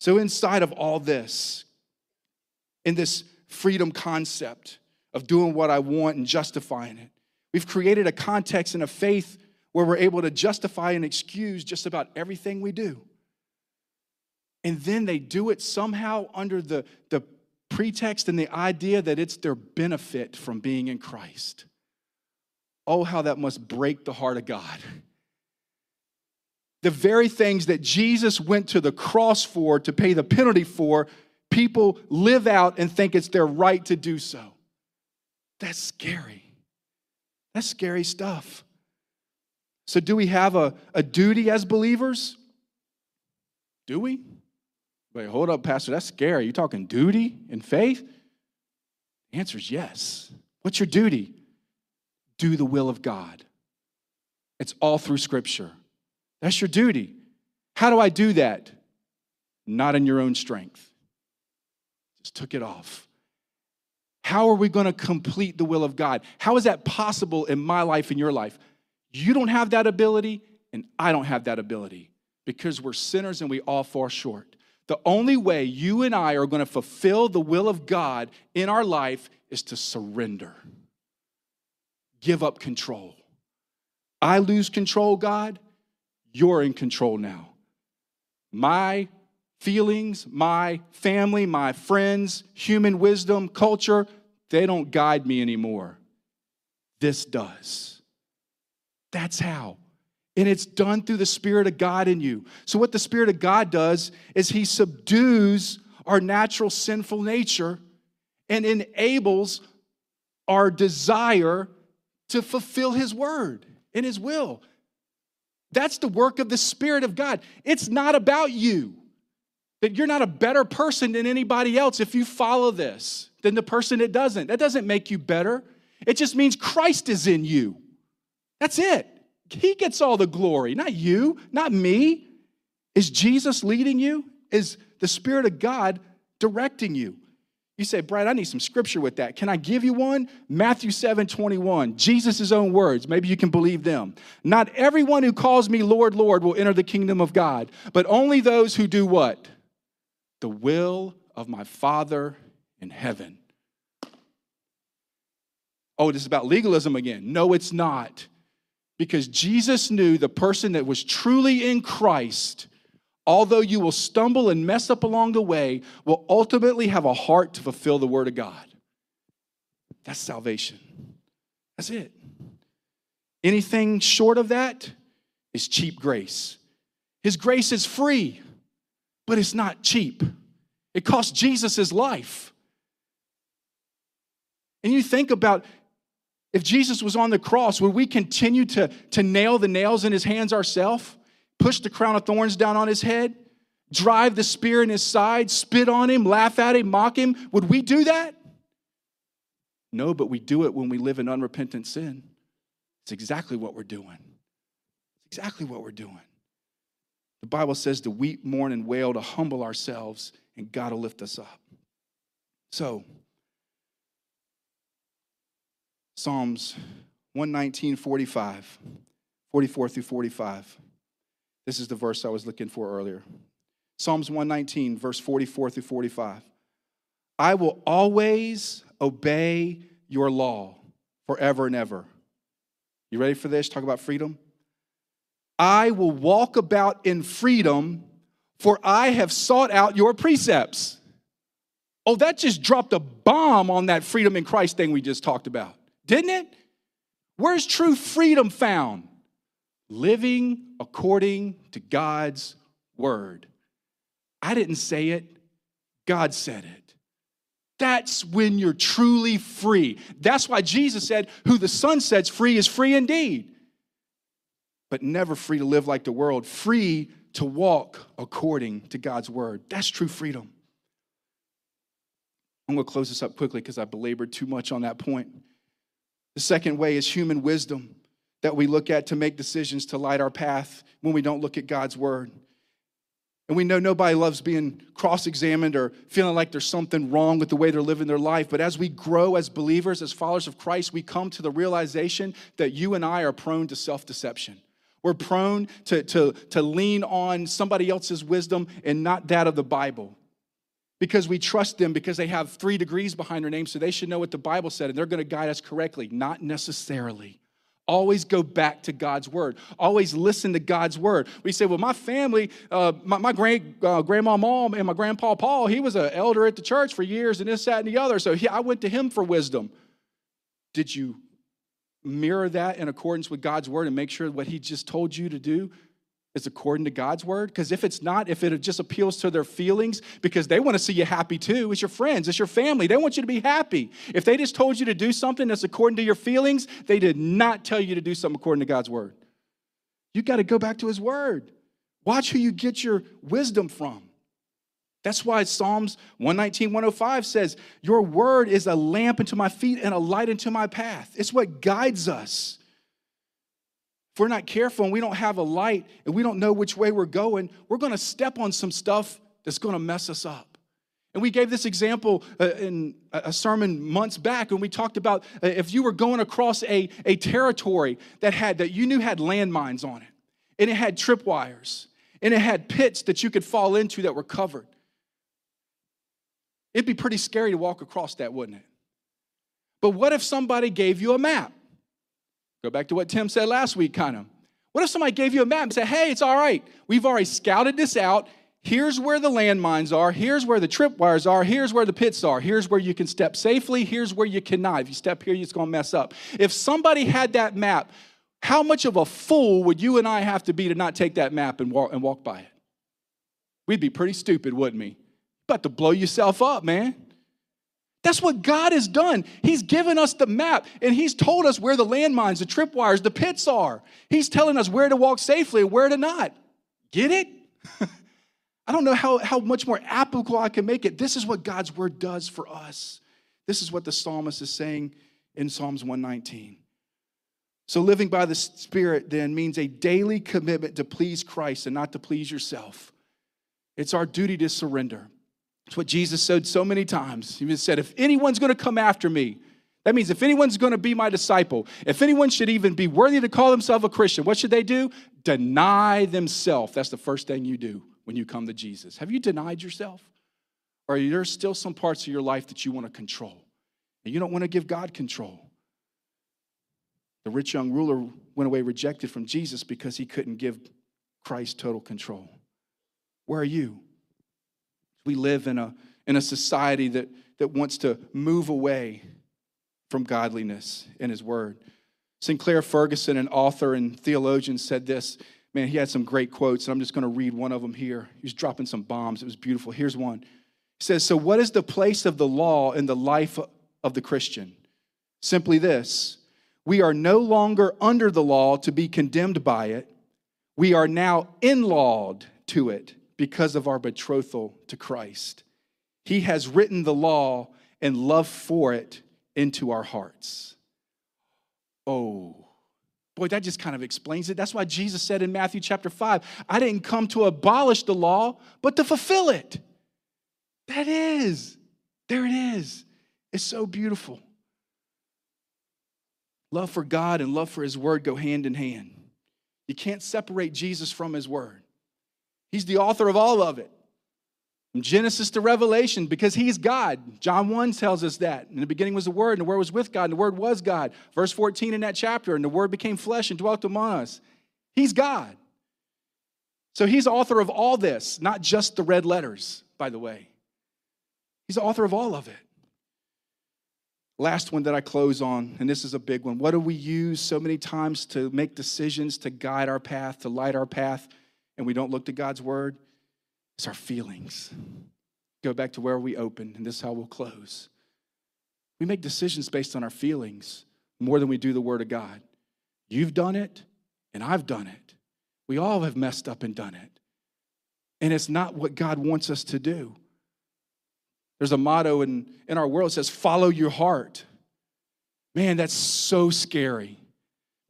Speaker 2: So, inside of all this, in this freedom concept of doing what I want and justifying it. We've created a context and a faith where we're able to justify and excuse just about everything we do. And then they do it somehow under the, the pretext and the idea that it's their benefit from being in Christ. Oh, how that must break the heart of God. The very things that Jesus went to the cross for, to pay the penalty for, people live out and think it's their right to do so. That's scary. That's scary stuff. So, do we have a, a duty as believers? Do we? Wait, hold up, Pastor. That's scary. You talking duty and faith? The answer is yes. What's your duty? Do the will of God. It's all through Scripture. That's your duty. How do I do that? Not in your own strength. Just took it off. How are we going to complete the will of God? How is that possible in my life in your life? You don't have that ability, and I don't have that ability because we're sinners and we all fall short. The only way you and I are going to fulfill the will of God in our life is to surrender, give up control. I lose control, God, you're in control now. My feelings, my family, my friends, human wisdom, culture, they don't guide me anymore. This does. That's how. And it's done through the Spirit of God in you. So, what the Spirit of God does is He subdues our natural sinful nature and enables our desire to fulfill His word and His will. That's the work of the Spirit of God. It's not about you that you're not a better person than anybody else if you follow this than the person that doesn't. That doesn't make you better. It just means Christ is in you. That's it. He gets all the glory, not you, not me. Is Jesus leading you? Is the Spirit of God directing you? You say, Brad, I need some scripture with that. Can I give you one? Matthew 7 21, Jesus' own words. Maybe you can believe them. Not everyone who calls me Lord, Lord will enter the kingdom of God, but only those who do what? the will of my Father in heaven. Oh, this is about legalism again. No, it's not. Because Jesus knew the person that was truly in Christ, although you will stumble and mess up along the way, will ultimately have a heart to fulfill the Word of God. That's salvation. That's it. Anything short of that is cheap grace. His grace is free but it's not cheap. It cost Jesus his life. And you think about If Jesus was on the cross, would we continue to, to nail the nails in his hands ourselves? Push the crown of thorns down on his head? Drive the spear in his side? Spit on him? Laugh at him? Mock him? Would we do that? No, but we do it when we live in unrepentant sin. It's exactly what we're doing. It's exactly what we're doing. The Bible says to weep, mourn, and wail, to humble ourselves, and God will lift us up. So, Psalms 119, 45, 44 through 45. This is the verse I was looking for earlier. Psalms 119, verse 44 through 45. I will always obey your law forever and ever. You ready for this? Talk about freedom. I will walk about in freedom, for I have sought out your precepts. Oh, that just dropped a bomb on that freedom in Christ thing we just talked about, didn't it? Where's true freedom found? Living according to God's word. I didn't say it, God said it. That's when you're truly free. That's why Jesus said, Who the Son sets free is free indeed. But never free to live like the world, free to walk according to God's word. That's true freedom. I'm going to close this up quickly because I belabored too much on that point. The second way is human wisdom that we look at to make decisions to light our path when we don't look at God's word. And we know nobody loves being cross examined or feeling like there's something wrong with the way they're living their life. But as we grow as believers, as followers of Christ, we come to the realization that you and I are prone to self deception. We're prone to, to, to lean on somebody else's wisdom and not that of the Bible because we trust them because they have three degrees behind their name, so they should know what the Bible said and they're going to guide us correctly. Not necessarily. Always go back to God's word. Always listen to God's word. We say, well, my family, uh, my, my grand, uh, grandma mom and my grandpa Paul, he was an elder at the church for years and this, that, and the other. So he, I went to him for wisdom. Did you mirror that in accordance with God's word and make sure what he just told you to do is according to God's word? Because if it's not, if it just appeals to their feelings, because they want to see you happy too, it's your friends, it's your family. They want you to be happy. If they just told you to do something that's according to your feelings, they did not tell you to do something according to God's word. You got to go back to his word. Watch who you get your wisdom from. That's why Psalms 119, 105 says, Your word is a lamp unto my feet and a light unto my path. It's what guides us. If we're not careful and we don't have a light and we don't know which way we're going, we're going to step on some stuff that's going to mess us up. And we gave this example uh, in a sermon months back when we talked about uh, if you were going across a, a territory that had that you knew had landmines on it, and it had tripwires, and it had pits that you could fall into that were covered. It'd be pretty scary to walk across that, wouldn't it? But what if somebody gave you a map? Go back to what Tim said last week, kind of. What if somebody gave you a map and said, hey, it's all right. We've already scouted this out. Here's where the landmines are. Here's where the tripwires are. Here's where the pits are. Here's where you can step safely. Here's where you cannot. If you step here, it's going to mess up. If somebody had that map, how much of a fool would you and I have to be to not take that map and walk, and walk by it? We'd be pretty stupid, wouldn't we? About to blow yourself up, man. That's what God has done. He's given us the map and He's told us where the landmines, the tripwires, the pits are. He's telling us where to walk safely and where to not. Get it? I don't know how, how much more applicable I can make it. This is what God's word does for us. This is what the psalmist is saying in Psalms 119. So, living by the Spirit then means a daily commitment to please Christ and not to please yourself. It's our duty to surrender. It's what Jesus said so many times. He said, If anyone's going to come after me, that means if anyone's going to be my disciple, if anyone should even be worthy to call himself a Christian, what should they do? Deny themselves. That's the first thing you do when you come to Jesus. Have you denied yourself? Or are there still some parts of your life that you want to control? And you don't want to give God control. The rich young ruler went away rejected from Jesus because he couldn't give Christ total control. Where are you? We live in a, in a society that, that wants to move away from godliness in His Word. Sinclair Ferguson, an author and theologian, said this. Man, he had some great quotes, and I'm just going to read one of them here. He was dropping some bombs. It was beautiful. Here's one. He says, So, what is the place of the law in the life of the Christian? Simply this we are no longer under the law to be condemned by it. We are now in-lawed to it because of our betrothal to Christ. He has written the law and love for it into our hearts. Oh, boy, that just kind of explains it. That's why Jesus said in Matthew chapter 5, I didn't come to abolish the law, but to fulfill it. That is, there it is. It's so beautiful. Love for God and love for His Word go hand in hand. You can't separate Jesus from His Word. He's the author of all of it. From Genesis to Revelation, because He's God. John 1 tells us that. In the beginning was the Word, and the Word was with God, and the Word was God. Verse 14 in that chapter, and the Word became flesh and dwelt among us. He's God. So He's author of all this, not just the red letters, by the way. He's the author of all of it. Last one that I close on, and this is a big one. What do we use so many times to make decisions, to guide our path, to light our path, and we don't look to God's word? It's our feelings. Go back to where we opened, and this is how we'll close. We make decisions based on our feelings more than we do the word of God. You've done it, and I've done it. We all have messed up and done it. And it's not what God wants us to do. There's a motto in, in our world that says, follow your heart. Man, that's so scary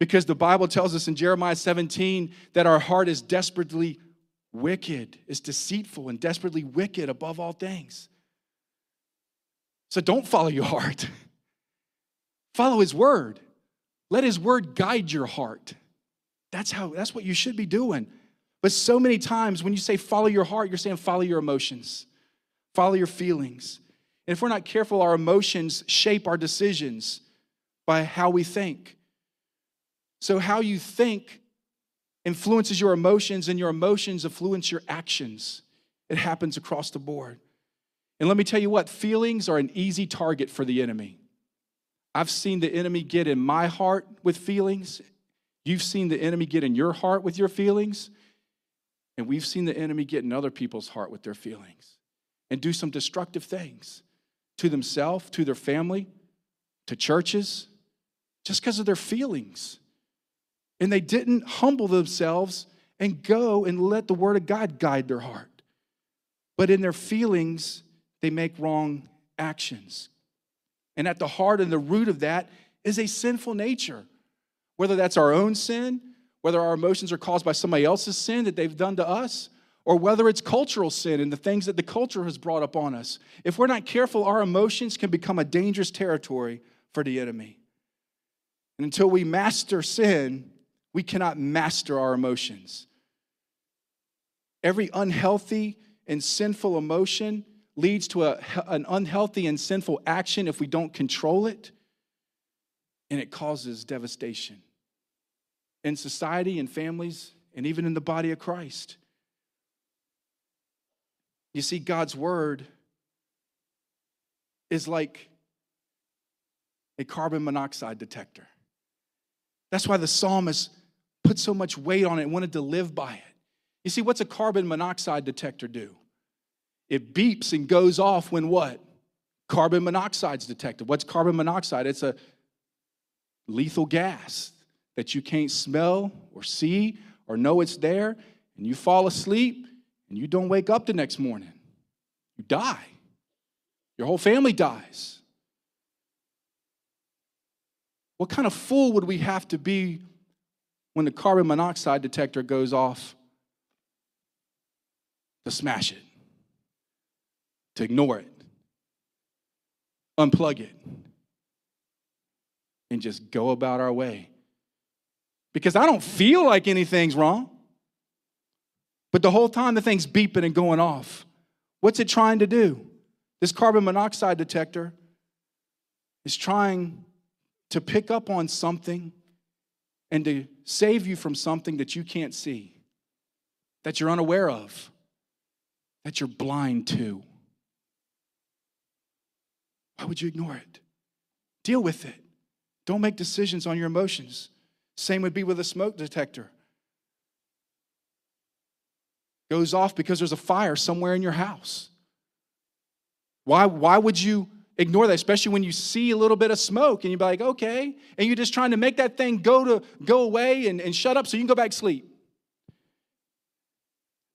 Speaker 2: because the Bible tells us in Jeremiah 17 that our heart is desperately wicked, is deceitful and desperately wicked above all things. So don't follow your heart. follow his word. Let his word guide your heart. That's how that's what you should be doing. But so many times when you say follow your heart, you're saying follow your emotions. Follow your feelings. And if we're not careful, our emotions shape our decisions by how we think. So, how you think influences your emotions, and your emotions influence your actions. It happens across the board. And let me tell you what, feelings are an easy target for the enemy. I've seen the enemy get in my heart with feelings. You've seen the enemy get in your heart with your feelings. And we've seen the enemy get in other people's heart with their feelings and do some destructive things to themselves, to their family, to churches, just because of their feelings. And they didn't humble themselves and go and let the Word of God guide their heart. But in their feelings, they make wrong actions. And at the heart and the root of that is a sinful nature. Whether that's our own sin, whether our emotions are caused by somebody else's sin that they've done to us, or whether it's cultural sin and the things that the culture has brought upon us. If we're not careful, our emotions can become a dangerous territory for the enemy. And until we master sin, we cannot master our emotions. Every unhealthy and sinful emotion leads to a, an unhealthy and sinful action if we don't control it, and it causes devastation in society and families and even in the body of Christ. You see, God's word is like a carbon monoxide detector. That's why the psalmist put so much weight on it wanted to live by it. You see, what's a carbon monoxide detector do? It beeps and goes off when what? Carbon monoxide's detected. What's carbon monoxide? It's a lethal gas that you can't smell or see or know it's there, and you fall asleep and you don't wake up the next morning, you die. Your whole family dies. What kind of fool would we have to be when the carbon monoxide detector goes off to smash it, to ignore it, unplug it, and just go about our way? Because I don't feel like anything's wrong. But the whole time the thing's beeping and going off. What's it trying to do? This carbon monoxide detector is trying to pick up on something and to save you from something that you can't see, that you're unaware of, that you're blind to. Why would you ignore it? Deal with it. Don't make decisions on your emotions. Same would be with a smoke detector goes off because there's a fire somewhere in your house. Why, why would you ignore that, especially when you see a little bit of smoke and you're like, okay, and you're just trying to make that thing go to go away and, and shut up so you can go back to sleep.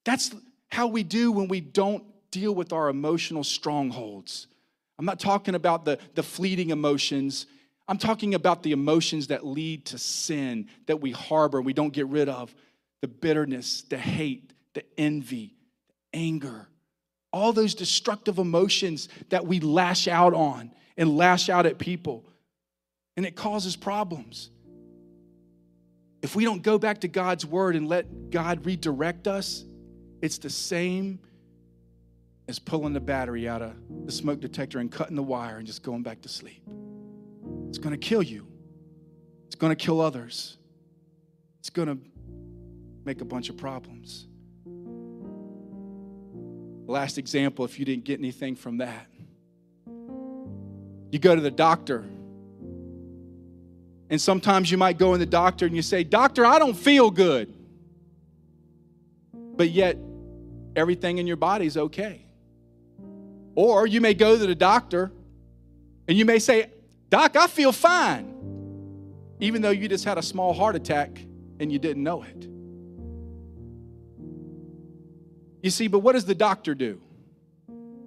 Speaker 2: That's how we do when we don't deal with our emotional strongholds. I'm not talking about the, the fleeting emotions. I'm talking about the emotions that lead to sin that we harbor, and we don't get rid of the bitterness, the hate, the envy, the anger, all those destructive emotions that we lash out on and lash out at people. And it causes problems. If we don't go back to God's word and let God redirect us, it's the same as pulling the battery out of the smoke detector and cutting the wire and just going back to sleep. It's going to kill you. It's going to kill others. It's going to make a bunch of problems. Last example, if you didn't get anything from that, you go to the doctor. And sometimes you might go in the doctor and you say, Doctor, I don't feel good. But yet, everything in your body is okay. Or you may go to the doctor and you may say, Doc, I feel fine, even though you just had a small heart attack and you didn't know it. You see, but what does the doctor do?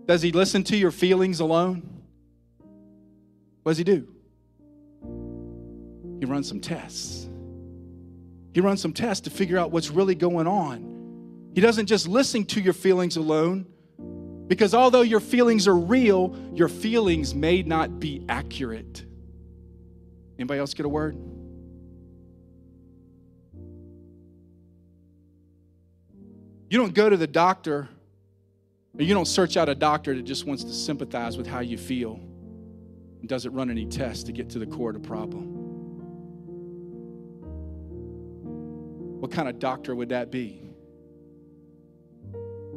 Speaker 2: Does he listen to your feelings alone? What does he do? He runs some tests. He runs some tests to figure out what's really going on. He doesn't just listen to your feelings alone, because although your feelings are real, your feelings may not be accurate. Anybody else get a word? You don't go to the doctor, or you don't search out a doctor that just wants to sympathize with how you feel and doesn't run any tests to get to the core of the problem. What kind of doctor would that be?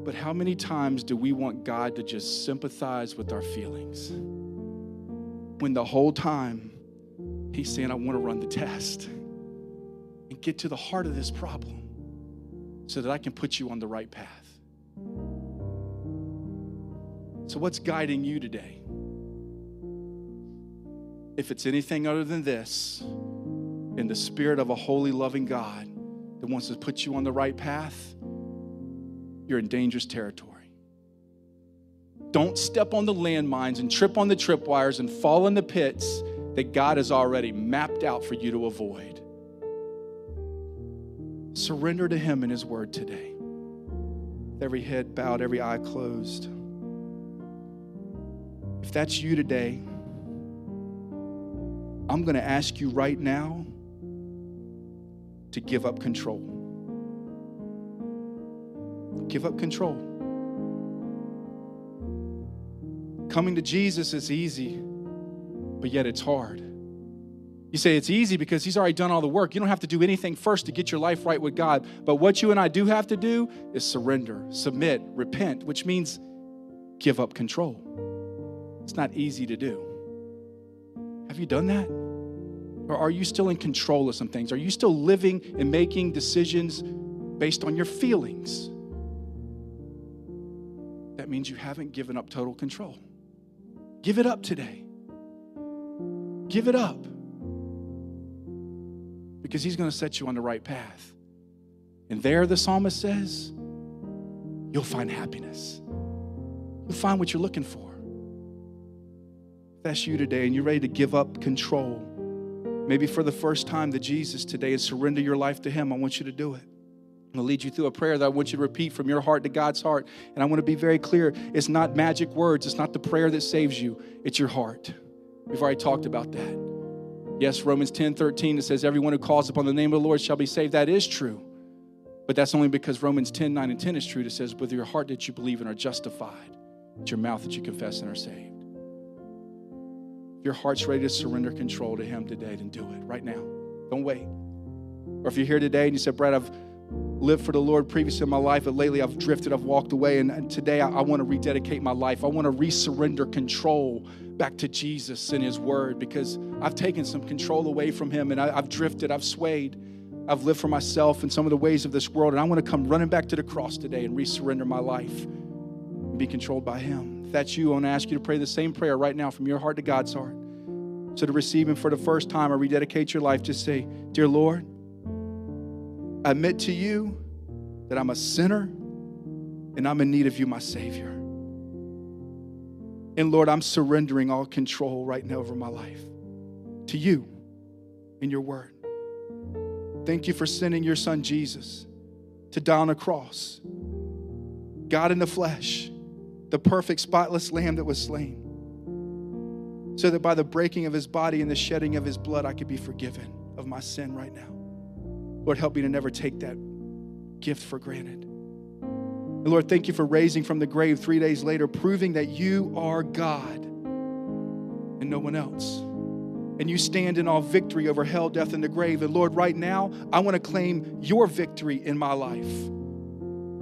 Speaker 2: But how many times do we want God to just sympathize with our feelings? When the whole time He's saying, I want to run the test and get to the heart of this problem so that I can put you on the right path. So, what's guiding you today? If it's anything other than this, in the spirit of a holy, loving God that wants to put you on the right path, you're in dangerous territory. Don't step on the landmines and trip on the tripwires and fall in the pits that God has already mapped out for you to avoid. Surrender to Him in His Word today. Every head bowed, every eye closed. If that's you today, I'm going to ask you right now to give up control. Give up control. Coming to Jesus is easy, but yet it's hard. You say it's easy because He's already done all the work. You don't have to do anything first to get your life right with God. But what you and I do have to do is surrender, submit, repent, which means give up control. It's not easy to do. Have you done that? Or are you still in control of some things? Are you still living and making decisions based on your feelings? that means you haven't given up total control. Give it up today. Give it up. Because he's going to set you on the right path. And there, the psalmist says, you'll find happiness. You'll find what you're looking for. If that's you today and you're ready to give up control, maybe for the first time to Jesus today and surrender your life to Him, I want you to do it. I'm going to lead you through a prayer that I want you to repeat from your heart to God's heart. And I want to be very clear it's not magic words, it's not the prayer that saves you, it's your heart. We've already talked about that. Yes, Romans 10 13, it says, Everyone who calls upon the name of the Lord shall be saved. That is true. But that's only because Romans 10 9 and 10 is true. It says, With your heart that you believe and are justified, it's your mouth that you confess and are saved. If your heart's ready to surrender control to Him today, then do it right now. Don't wait. Or if you're here today and you said, Brad, I've lived for the Lord previously in my life, but lately I've drifted, I've walked away, and, and today I, I want to rededicate my life. I want to resurrender control back to Jesus and His Word because I've taken some control away from Him and I, I've drifted, I've swayed. I've lived for myself in some of the ways of this world, and I want to come running back to the cross today and resurrender my life. and be controlled by Him. If that's you, I want to ask you to pray the same prayer right now from your heart to God's heart. So to receive Him for the first time or rededicate your life, just say, Dear Lord, I admit to you that I'm a sinner and I'm in need of you, my Savior. And Lord, I'm surrendering all control right now over my life to you and your word. Thank you for sending your son Jesus to die on a cross. God in the flesh, the perfect, spotless lamb that was slain, so that by the breaking of his body and the shedding of his blood, I could be forgiven of my sin right now. Lord, help me to never take that gift for granted. And Lord, thank you for raising from the grave three days later, proving that you are God and no one else. And you stand in all victory over hell, death, and the grave. And Lord, right now, I want to claim your victory in my life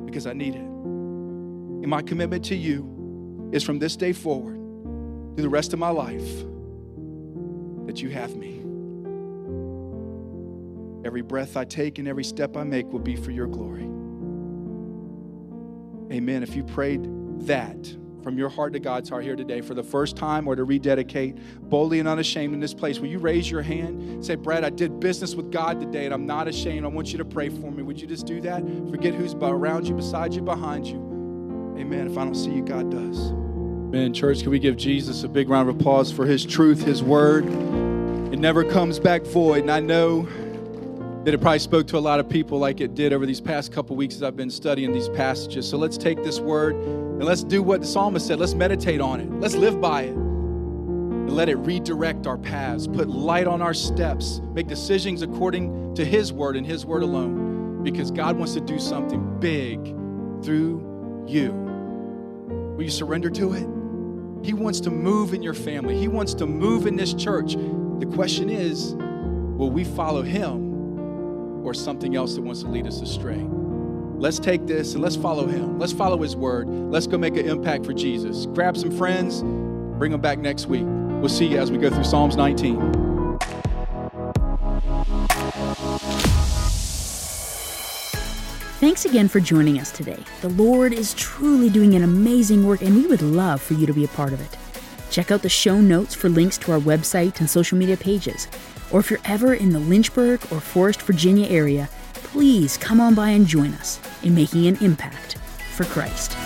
Speaker 2: because I need it. And my commitment to you is from this day forward, through the rest of my life, that you have me. Every breath I take and every step I make will be for your glory. Amen. If you prayed that from your heart to God's heart here today for the first time or to rededicate boldly and unashamed in this place, will you raise your hand? Say, Brad, I did business with God today and I'm not ashamed. I want you to pray for me. Would you just do that? Forget who's around you, beside you, behind you. Amen. If I don't see you, God does. Amen. Church, can we give Jesus a big round of applause for his truth, his word? It never comes back void. And I know that it probably spoke to a lot of people like it did over these past couple weeks as I've been studying these passages. So let's take this word and let's do what the psalmist said. Let's meditate on it. Let's live by it. And let it redirect our paths, put light on our steps, make decisions according to His word and His word alone, because God wants to do something big through you. Will you surrender to it? He wants to move in your family, He wants to move in this church. The question is, will we follow Him? Or something else that wants to lead us astray. Let's take this and let's follow him. Let's follow his word. Let's go make an impact for Jesus. Grab some friends, bring them back next week. We'll see you as we go through Psalms 19.
Speaker 1: Thanks again for joining us today. The Lord is truly doing an amazing work, and we would love for you to be a part of it. Check out the show notes for links to our website and social media pages. Or if you're ever in the Lynchburg or Forest, Virginia area, please come on by and join us in making an impact for Christ.